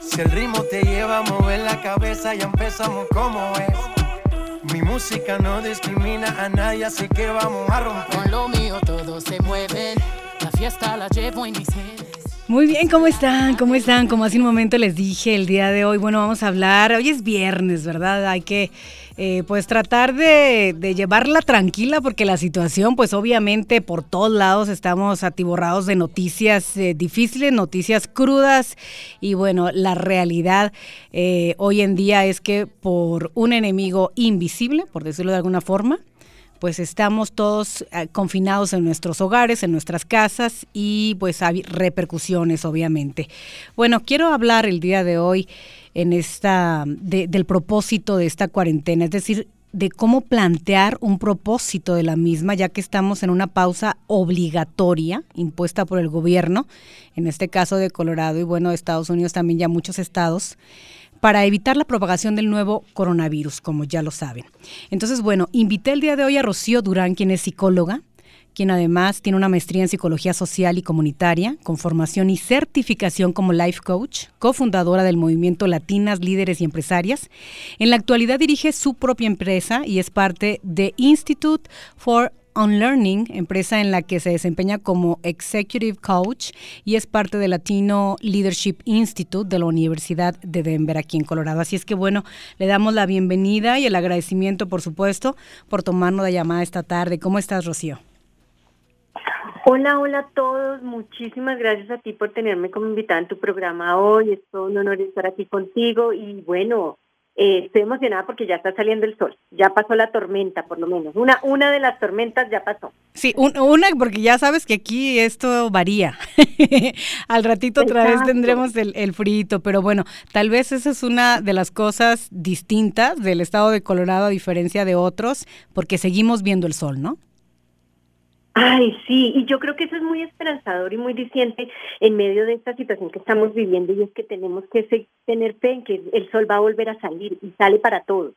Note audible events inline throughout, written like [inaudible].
Si el ritmo te lleva a mover la cabeza, ya empezamos como es. Mi música no discrimina a nadie, así que vamos a romper. Con lo mío todos se mueven, la fiesta la llevo en mis muy bien, ¿cómo están? ¿Cómo están? Como hace un momento les dije el día de hoy, bueno, vamos a hablar, hoy es viernes, ¿verdad? Hay que eh, pues tratar de, llevarla tranquila porque la situación, pues obviamente por todos lados estamos atiborrados de noticias eh, difíciles, noticias crudas y bueno, la realidad eh, hoy en día es que por un enemigo invisible, por decirlo de alguna forma, pues estamos todos confinados en nuestros hogares, en nuestras casas y pues hay repercusiones obviamente. Bueno, quiero hablar el día de hoy en esta del propósito de esta cuarentena, es decir, de cómo plantear un propósito de la misma, ya que estamos en una pausa obligatoria impuesta por el gobierno, en este caso de Colorado y bueno, de Estados Unidos también ya muchos estados para evitar la propagación del nuevo coronavirus, como ya lo saben. Entonces, bueno, invité el día de hoy a Rocío Durán, quien es psicóloga, quien además tiene una maestría en psicología social y comunitaria, con formación y certificación como life coach, cofundadora del movimiento Latinas, Líderes y Empresarias. En la actualidad dirige su propia empresa y es parte de Institute for On Learning, empresa en la que se desempeña como Executive Coach y es parte del Latino Leadership Institute de la Universidad de Denver aquí en Colorado. Así es que bueno, le damos la bienvenida y el agradecimiento, por supuesto, por tomarnos la llamada esta tarde. ¿Cómo estás, Rocío? Hola, hola a todos. Muchísimas gracias a ti por tenerme como invitada en tu programa hoy. Es todo un honor estar aquí contigo y bueno, eh, estoy emocionada porque ya está saliendo el sol, ya pasó la tormenta por lo menos, una, una de las tormentas ya pasó. Sí, una porque ya sabes que aquí esto varía, [laughs] al ratito otra vez tendremos el, el frito, pero bueno, tal vez esa es una de las cosas distintas del estado de Colorado a diferencia de otros, porque seguimos viendo el sol, ¿no? Ay, sí, y yo creo que eso es muy esperanzador y muy diciente en medio de esta situación que estamos viviendo y es que tenemos que tener fe en que el sol va a volver a salir y sale para todos.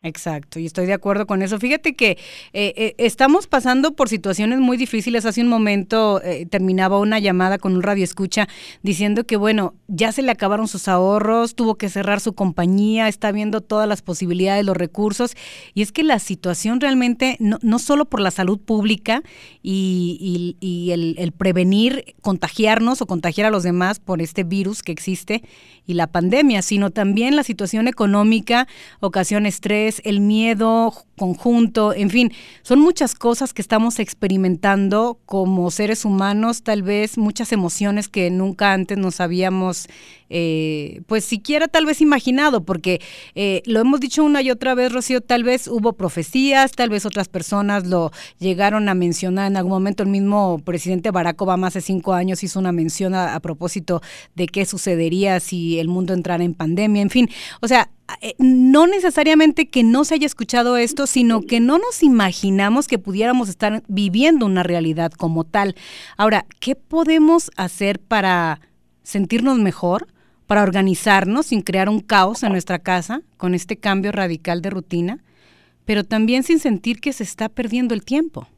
Exacto, y estoy de acuerdo con eso. Fíjate que eh, eh, estamos pasando por situaciones muy difíciles. Hace un momento eh, terminaba una llamada con un radio escucha diciendo que, bueno, ya se le acabaron sus ahorros, tuvo que cerrar su compañía, está viendo todas las posibilidades, los recursos. Y es que la situación realmente, no, no solo por la salud pública y, y, el, el prevenir contagiarnos o contagiar a los demás por este virus que existe y la pandemia, sino también la situación económica ocasiona estrés el miedo conjunto, en fin, son muchas cosas que estamos experimentando como seres humanos, tal vez muchas emociones que nunca antes nos habíamos, eh, pues siquiera tal vez imaginado, porque eh, lo hemos dicho una y otra vez, Rocío, tal vez hubo profecías, tal vez otras personas lo llegaron a mencionar en algún momento, el mismo presidente Barack Obama hace cinco años hizo una mención a propósito de qué sucedería si el mundo entrara en pandemia, en fin, o sea, eh, no necesariamente que no se haya escuchado esto, sino que no nos imaginamos que pudiéramos estar viviendo una realidad como tal. Ahora, ¿qué podemos hacer para sentirnos mejor? para organizarnos sin crear un caos en nuestra casa con este cambio radical de rutina, pero también sin sentir que se está perdiendo el tiempo.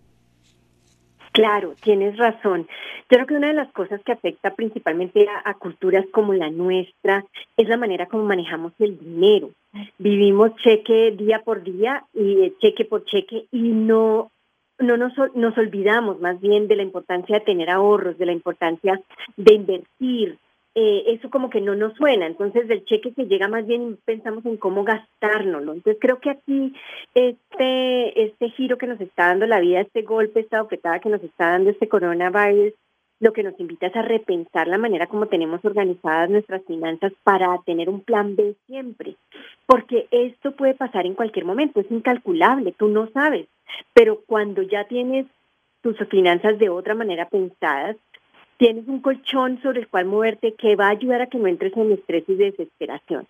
Claro, tienes razón. Yo creo que una de las cosas que afecta principalmente a, culturas como la nuestra es la manera como manejamos el dinero. Vivimos cheque día por día y eh, cheque por cheque y no no nos, nos olvidamos más bien de la importancia de tener ahorros, de la importancia de invertir, eh, eso como que no nos suena. Entonces, del cheque que llega más bien pensamos en cómo gastárnoslo. Entonces, creo que aquí este, este giro que nos está dando la vida, este golpe, esta ofertada que nos está dando este coronavirus, lo que nos invita es a repensar la manera como tenemos organizadas nuestras finanzas para tener un plan B siempre. Porque esto puede pasar en cualquier momento, es incalculable, tú no sabes. Pero cuando ya tienes tus finanzas de otra manera pensadas, tienes un colchón sobre el cual moverte que va a ayudar a que no entres en estrés y desesperación.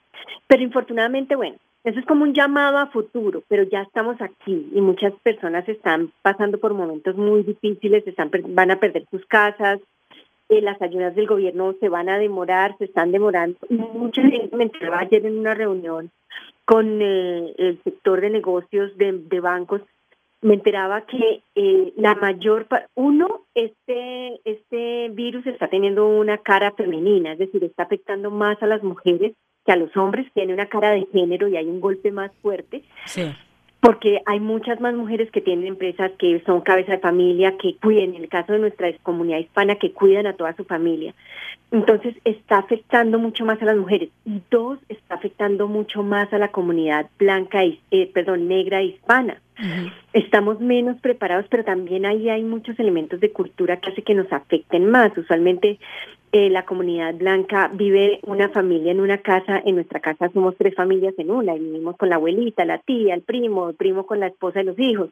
Pero infortunadamente, bueno, eso es como un llamado a futuro, pero ya estamos aquí y muchas personas están pasando por momentos muy difíciles, están, van a perder sus casas, eh, las ayudas del gobierno se van a demorar, se están demorando. Mucha gente me enteraba ayer en una reunión con eh, el sector de negocios de, bancos, me enteraba que eh, la mayor, uno, este, este virus está teniendo una cara femenina, es decir, está afectando más a las mujeres que a los hombres, tiene una cara de género y hay un golpe más fuerte. Sí porque hay muchas más mujeres que tienen empresas que son cabeza de familia, que cuiden, en el caso de nuestra comunidad hispana, que cuidan a toda su familia. Entonces está afectando mucho más a las mujeres. Y dos, está afectando mucho más a la comunidad blanca, eh, perdón, negra e hispana. Estamos menos preparados, pero también ahí hay muchos elementos de cultura que hace que nos afecten más. Usualmente eh, la comunidad blanca vive una familia en una casa, en nuestra casa somos tres familias en una, y vivimos con la abuelita, la tía, el primo, el primo con la esposa y los hijos.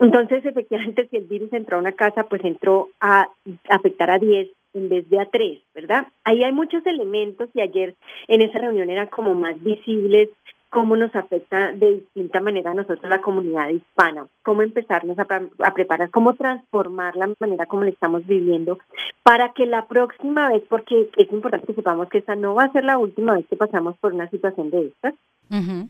Entonces, efectivamente, si el virus entró a una casa, pues entró a afectar a 10 en vez de a 3, ¿verdad? Ahí hay muchos elementos y ayer en esa reunión eran como más visibles cómo nos afecta de distinta manera a nosotros la comunidad hispana, cómo empezarnos a, preparar, cómo transformar la manera como lo estamos viviendo para que la próxima vez, porque es importante que sepamos que esta no va a ser la última vez que pasamos por una situación de estas,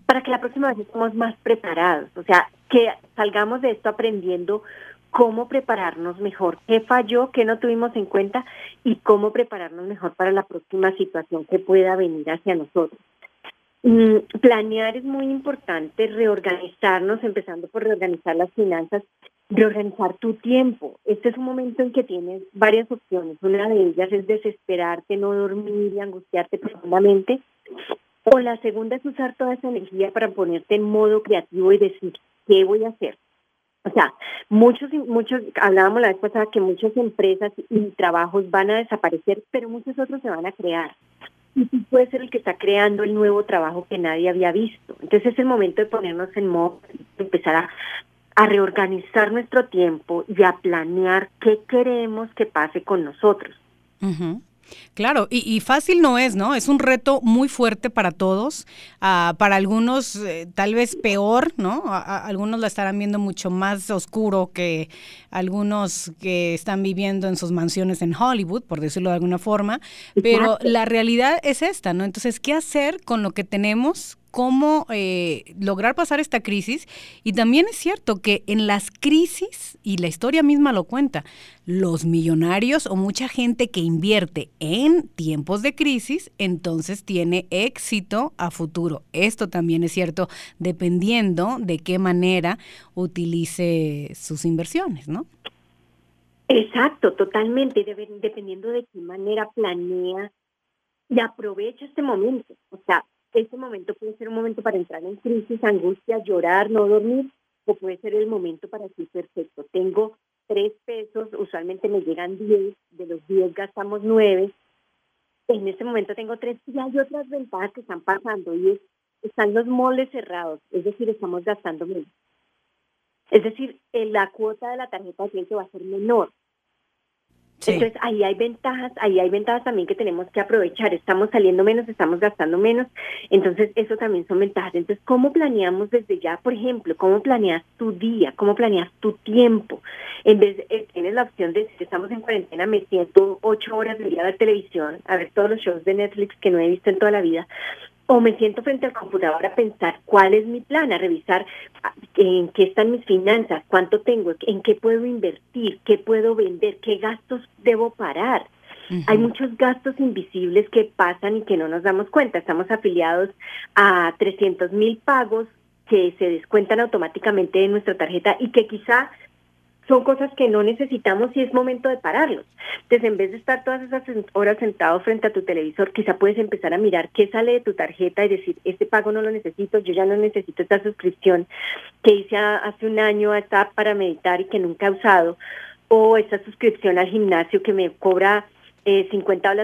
para que la próxima vez estemos más preparados, o sea, que salgamos de esto aprendiendo cómo prepararnos mejor, qué falló, qué no tuvimos en cuenta y cómo prepararnos mejor para la próxima situación que pueda venir hacia nosotros. Mm, planear es muy importante, reorganizarnos, empezando por reorganizar las finanzas, reorganizar tu tiempo. Este es un momento en que tienes varias opciones. Una de ellas es desesperarte, no dormir y angustiarte profundamente. O la segunda es usar toda esa energía para ponerte en modo creativo y decir, ¿qué voy a hacer? O sea, muchos, muchos, hablábamos la vez pasada que muchas empresas y trabajos van a desaparecer, pero muchos otros se van a crear y tú puedes ser el que está creando el nuevo trabajo que nadie había visto. Entonces es el momento de ponernos en modo, de empezar a, reorganizar nuestro tiempo y a planear qué queremos que pase con nosotros. Claro, y, fácil no es, ¿no? Es un reto muy fuerte para todos, ah, para algunos eh, tal vez peor, ¿no? algunos la estarán viendo mucho más oscuro que algunos que están viviendo en sus mansiones en Hollywood, por decirlo de alguna forma, pero la realidad es esta, ¿no? Entonces, ¿qué hacer con lo que tenemos? Cómo eh, lograr pasar esta crisis. Y también es cierto que en las crisis, y la historia misma lo cuenta, los millonarios o mucha gente que invierte en tiempos de crisis, entonces tiene éxito a futuro. Esto también es cierto dependiendo de qué manera utilice sus inversiones, ¿no? Exacto, totalmente, dependiendo de qué manera planea y aprovecha este momento. O sea, este momento puede ser un momento para entrar en crisis, angustia, llorar, no dormir, o puede ser el momento para decir, perfecto, tengo tres pesos, usualmente me llegan diez, de los diez gastamos nueve, en este momento tengo tres y hay otras ventajas que están pasando y es, están los moles cerrados, es decir, estamos gastando menos. Es decir, la cuota de la tarjeta de crédito va a ser menor. Entonces ahí hay ventajas, ahí hay ventajas también que tenemos que aprovechar. Estamos saliendo menos, estamos gastando menos. Entonces eso también son ventajas. Entonces, ¿cómo planeamos desde ya? Por ejemplo, ¿cómo planeas tu día? ¿Cómo planeas tu tiempo? En vez de, eh, tienes la opción de, si estamos en cuarentena, me siento ocho horas de día de televisión, a ver todos los shows de Netflix que no he visto en toda la vida o me siento frente al computador a pensar cuál es mi plan, a revisar ah, en qué están mis finanzas, cuánto tengo, en qué puedo invertir, qué puedo vender, qué gastos debo parar. Hay muchos gastos invisibles que pasan y que no nos damos cuenta. Estamos afiliados a 300 mil pagos que se descuentan automáticamente de nuestra tarjeta y que quizá son cosas que no necesitamos y es momento de pararlos. Entonces, en vez de estar todas esas horas sentado frente a tu televisor, quizá puedes empezar a mirar qué sale de tu tarjeta y decir, este pago no lo necesito, yo ya no necesito esta suscripción que hice hace un año, para meditar y que nunca he usado, o esta suscripción al gimnasio que me cobra eh, 50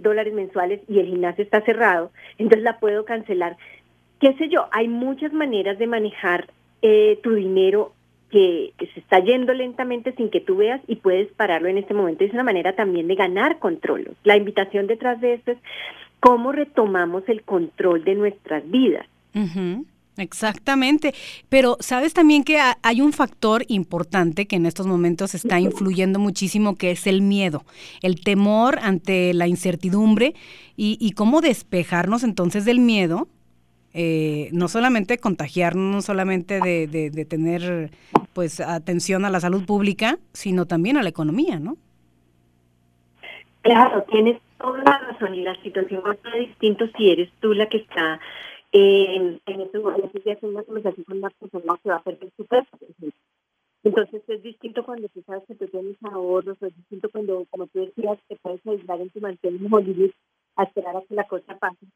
dólares mensuales y el gimnasio está cerrado, entonces la puedo cancelar. Qué sé yo, hay muchas maneras de manejar eh, tu dinero que, se está yendo lentamente sin que tú veas y puedes pararlo en este momento. Es una manera también de ganar control. La invitación detrás de esto es cómo retomamos el control de nuestras vidas. Exactamente, pero sabes también que hay un factor importante que en estos momentos está influyendo muchísimo, que es el miedo, el temor ante la incertidumbre y, y cómo despejarnos entonces del miedo eh, no solamente contagiarnos, no solamente de, de, tener pues atención a la salud pública, sino también a la economía, ¿no? Claro, tienes toda la razón y la situación va a ser distinto si eres tú la que está eh, en estos momentos de hacer una conversación con una persona que va a perder su peso. Entonces es distinto cuando tú sabes que tú tienes ahorros, es distinto cuando, como tú decías, te puedes aislar en tu mansión en a esperar a que la cosa pase,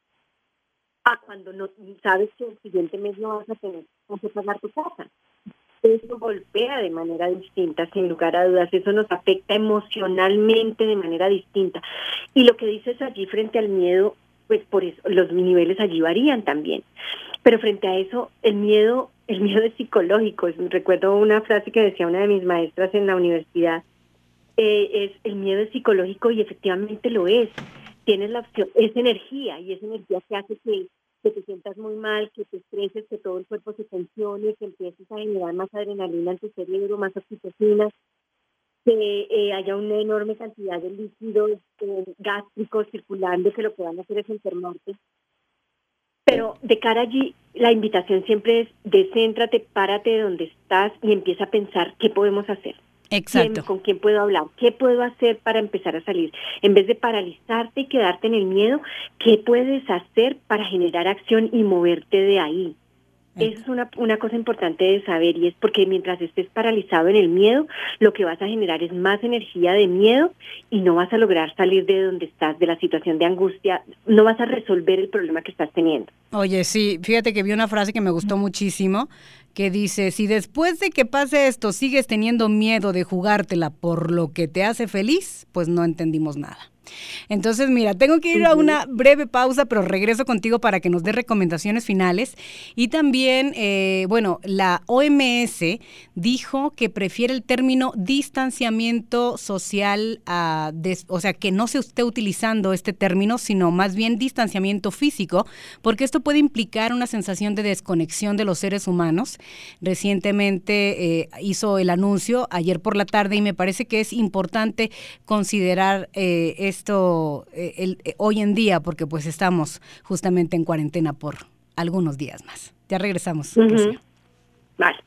a cuando no sabes que el siguiente mes no vas a tener que pagar tu casa. Eso golpea de manera distinta, sin lugar a dudas. Eso nos afecta emocionalmente de manera distinta. Y lo que dices allí frente al miedo, pues por eso los niveles allí varían también. Pero frente a eso, el miedo, el miedo es psicológico. Recuerdo una frase que decía una de mis maestras en la universidad, eh, es el miedo es psicológico y efectivamente lo es tienes la opción, es energía y esa energía que hace que, te sientas muy mal, que te estreses, que todo el cuerpo se tensione, que empieces a generar más adrenalina en tu cerebro, más oxitocina, que eh, haya una enorme cantidad de líquidos eh, gástricos circulando que lo que van a hacer es enfermarte. Pero de cara allí, la invitación siempre es descéntrate, párate donde estás y empieza a pensar qué podemos hacer. Exacto. ¿Con quién puedo hablar? ¿Qué puedo hacer para empezar a salir? En vez de paralizarte y quedarte en el miedo, ¿qué puedes hacer para generar acción y moverte de ahí? Esa es una, una cosa importante de saber y es porque mientras estés paralizado en el miedo, lo que vas a generar es más energía de miedo y no vas a lograr salir de donde estás, de la situación de angustia, no vas a resolver el problema que estás teniendo. Oye, sí, fíjate que vi una frase que me gustó muchísimo que dice, si después de que pase esto sigues teniendo miedo de jugártela por lo que te hace feliz, pues no entendimos nada. Entonces, mira, tengo que ir a una breve pausa, pero regreso contigo para que nos dé recomendaciones finales. Y también, eh, bueno, la OMS dijo que prefiere el término distanciamiento social, a o sea, que no se esté utilizando este término, sino más bien distanciamiento físico, porque esto puede implicar una sensación de desconexión de los seres humanos. Recientemente eh, hizo el anuncio ayer por la tarde y me parece que es importante considerar eh, esto eh, el, eh, hoy en día porque pues estamos justamente en cuarentena por algunos días más. Ya regresamos. Vale.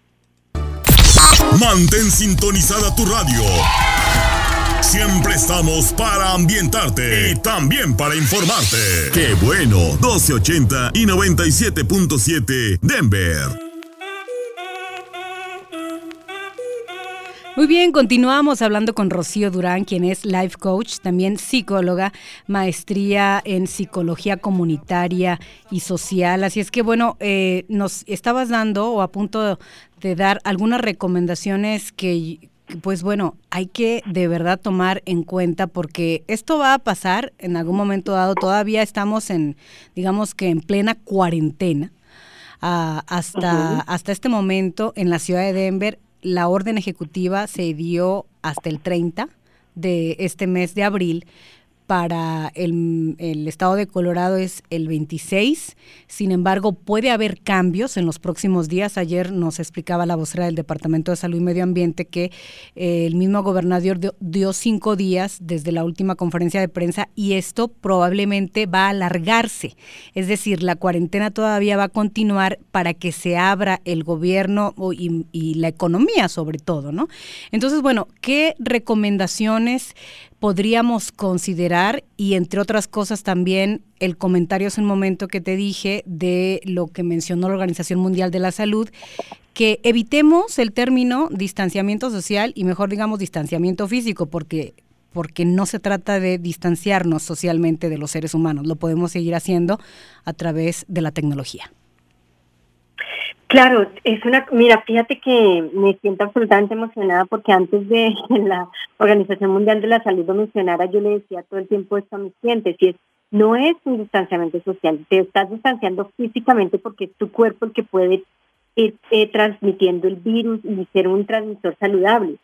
Mantén sintonizada tu radio. Siempre estamos para ambientarte y también para informarte. Qué bueno, 1280 y 97.7 Denver. Muy bien, continuamos hablando con Rocío Durán, quien es life coach, también psicóloga, maestría en psicología comunitaria y social. Así es que, bueno, eh, nos estabas dando o a punto de dar algunas recomendaciones que, pues bueno, hay que de verdad tomar en cuenta porque esto va a pasar en algún momento dado. Todavía estamos en, digamos que en plena cuarentena. Ah, hasta, hasta este momento en la ciudad de Denver la orden ejecutiva se dio hasta el 30 de este mes de abril para el, estado de Colorado es el 26. Sin embargo, puede haber cambios en los próximos días. Ayer nos explicaba la vocera del Departamento de Salud y Medio Ambiente que eh, el mismo gobernador dio, cinco días desde la última conferencia de prensa y esto probablemente va a alargarse. Es decir, la cuarentena todavía va a continuar para que se abra el gobierno y, y la economía sobre todo, ¿no? Entonces, bueno, ¿qué recomendaciones podríamos considerar y entre otras cosas también el comentario hace un momento que te dije de lo que mencionó la Organización Mundial de la Salud, que evitemos el término distanciamiento social y mejor digamos distanciamiento físico porque porque no se trata de distanciarnos socialmente de los seres humanos, lo podemos seguir haciendo a través de la tecnología. Claro, es una, mira, fíjate que me siento absolutamente emocionada porque antes de [laughs] la Organización Mundial de la Salud lo mencionara, yo le decía todo el tiempo esto a mis clientes, y es, no es un distanciamiento social, te estás distanciando físicamente porque es tu cuerpo el que puede ir eh, transmitiendo el virus y ser un transmisor saludable.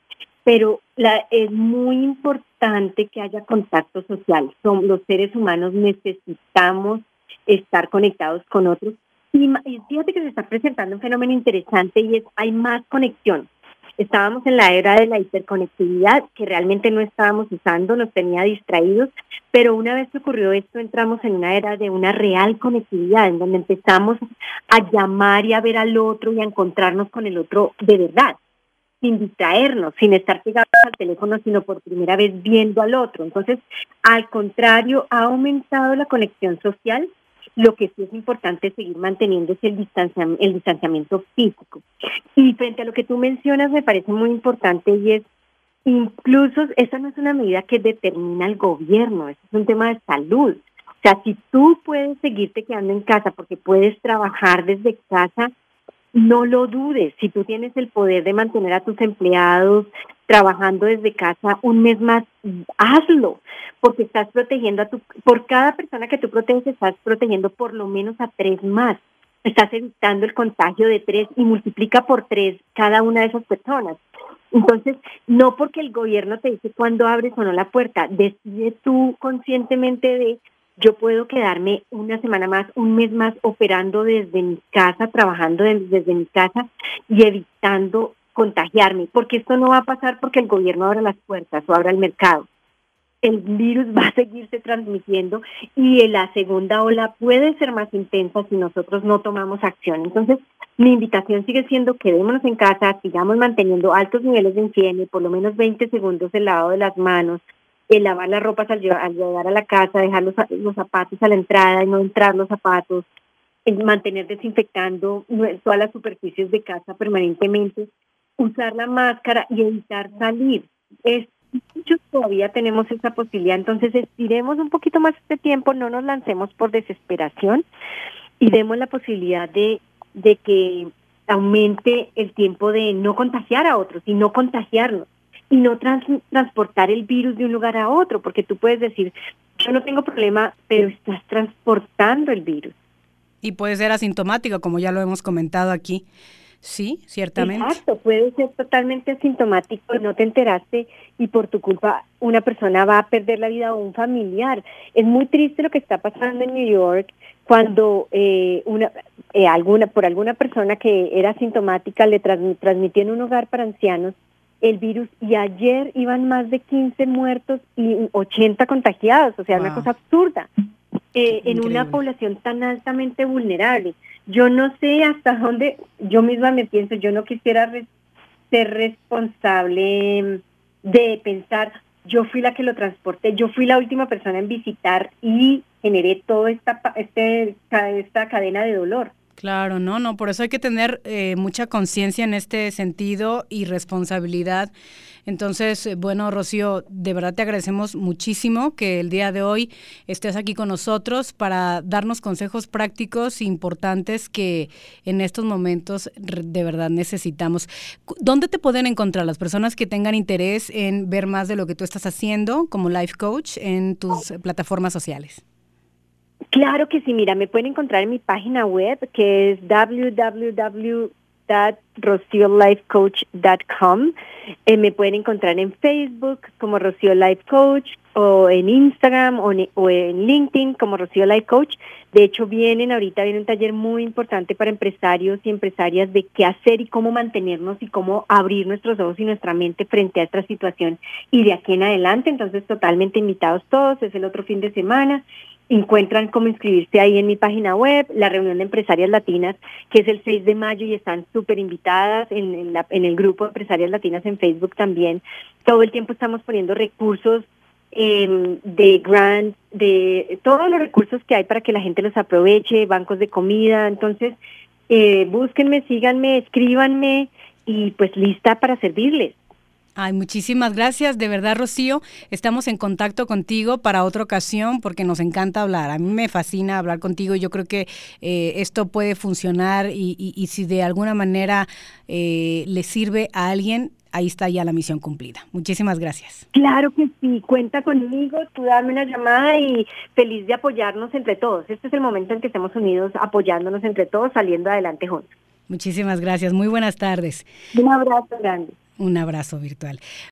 Pero la, es muy importante que haya contacto social. Son, los seres humanos necesitamos estar conectados con otros y, fíjate que se está presentando un fenómeno interesante y es hay más conexión. Estábamos en la era de la hiperconectividad que realmente no estábamos usando, nos tenía distraídos, pero una vez que ocurrió esto entramos en una era de una real conectividad, en donde empezamos a llamar y a ver al otro y a encontrarnos con el otro de verdad sin distraernos, sin estar pegados al teléfono, sino por primera vez viendo al otro. Entonces, al contrario, ha aumentado la conexión social. Lo que sí es importante seguir manteniendo es el, distanciamiento, el distanciamiento físico. Y frente a lo que tú mencionas, me parece muy importante y es, incluso, esa no es una medida que determina el gobierno, es un tema de salud. O sea, si tú puedes seguirte quedando en casa porque puedes trabajar desde casa, no lo dudes, si tú tienes el poder de mantener a tus empleados trabajando desde casa un mes más, hazlo, porque estás protegiendo a tu, por cada persona que tú proteges, estás protegiendo por lo menos a tres más. Estás evitando el contagio de tres y multiplica por tres cada una de esas personas. Entonces, no porque el gobierno te dice cuándo abres o no la puerta, decide tú conscientemente de yo puedo quedarme una semana más, un mes más operando desde mi casa, trabajando desde mi casa y evitando contagiarme, porque esto no va a pasar porque el gobierno abra las puertas o abra el mercado. El virus [laughs] va a seguirse transmitiendo y la segunda ola puede ser más intensa si nosotros no tomamos acción. Entonces, mi invitación sigue siendo quedémonos en casa, sigamos manteniendo altos niveles de higiene, por lo menos 20 segundos el lavado de las manos, el lavar las ropas al llegar, a la casa, dejar los, zapatos a la entrada y no entrar los zapatos, mantener desinfectando todas las superficies de casa permanentemente, usar la máscara y evitar salir. Es, muchos todavía tenemos esa posibilidad, entonces estiremos un poquito más este tiempo, no nos lancemos por desesperación y demos la posibilidad de, de que aumente el tiempo de no contagiar a otros y no contagiarnos y no transportar el virus de un lugar a otro, porque tú puedes decir, yo no tengo problema, pero estás transportando el virus. Y puede ser asintomático, como ya lo hemos comentado aquí. Sí, ciertamente. Exacto, puede ser totalmente asintomático, no te enteraste y por tu culpa una persona va a perder la vida o un familiar. Es muy triste lo que está pasando en New York cuando eh, una eh, alguna por alguna persona que era asintomática le transmitió en un hogar para ancianos el virus y ayer iban más de 15 muertos y 80 contagiados, o sea, una cosa absurda, eh, en una población tan altamente vulnerable. Yo no sé hasta dónde, yo misma me pienso, yo no quisiera ser responsable de pensar, yo fui la que lo transporté, yo fui la última persona en visitar y generé toda esta, este, esta cadena de dolor. Claro, no, no, por eso hay que tener eh, mucha conciencia en este sentido y responsabilidad. Entonces, eh, bueno, Rocío, de verdad te agradecemos muchísimo que el día de hoy estés aquí con nosotros para darnos consejos prácticos e importantes que en estos momentos de verdad necesitamos. ¿Dónde te pueden encontrar las personas que tengan interés en ver más de lo que tú estás haciendo como life coach en tus plataformas sociales? Claro que sí, mira, me pueden encontrar en mi página web que es www.rociolifecoach.com. Eh, me pueden encontrar en Facebook como Rocío Life Coach o en Instagram o, en LinkedIn como Rocío Life Coach. De hecho, vienen ahorita, viene un taller muy importante para empresarios y empresarias de qué hacer y cómo mantenernos y cómo abrir nuestros ojos y nuestra mente frente a esta situación y de aquí en adelante. Entonces, totalmente invitados todos. Es el otro fin de semana encuentran cómo inscribirse ahí en mi página web, la reunión de empresarias latinas, que es el 6 de mayo y están súper invitadas en, el grupo de empresarias latinas en Facebook también. Todo el tiempo estamos poniendo recursos em, de grants, de todos los recursos que hay para que la gente los aproveche, bancos de comida. Entonces, eh, búsquenme, síganme, escríbanme y pues lista para servirles. Ay, muchísimas gracias, de verdad, Rocío. Estamos en contacto contigo para otra ocasión porque nos encanta hablar. A mí me fascina hablar contigo y yo creo que eh, esto puede funcionar y, si de alguna manera eh, le sirve a alguien, ahí está ya la misión cumplida. Muchísimas gracias. Claro que sí, cuenta conmigo, tú dame una llamada y feliz de apoyarnos entre todos. Este es el momento en que estemos unidos apoyándonos entre todos, saliendo adelante juntos. Muchísimas gracias, muy buenas tardes. Un abrazo grande. Un abrazo virtual.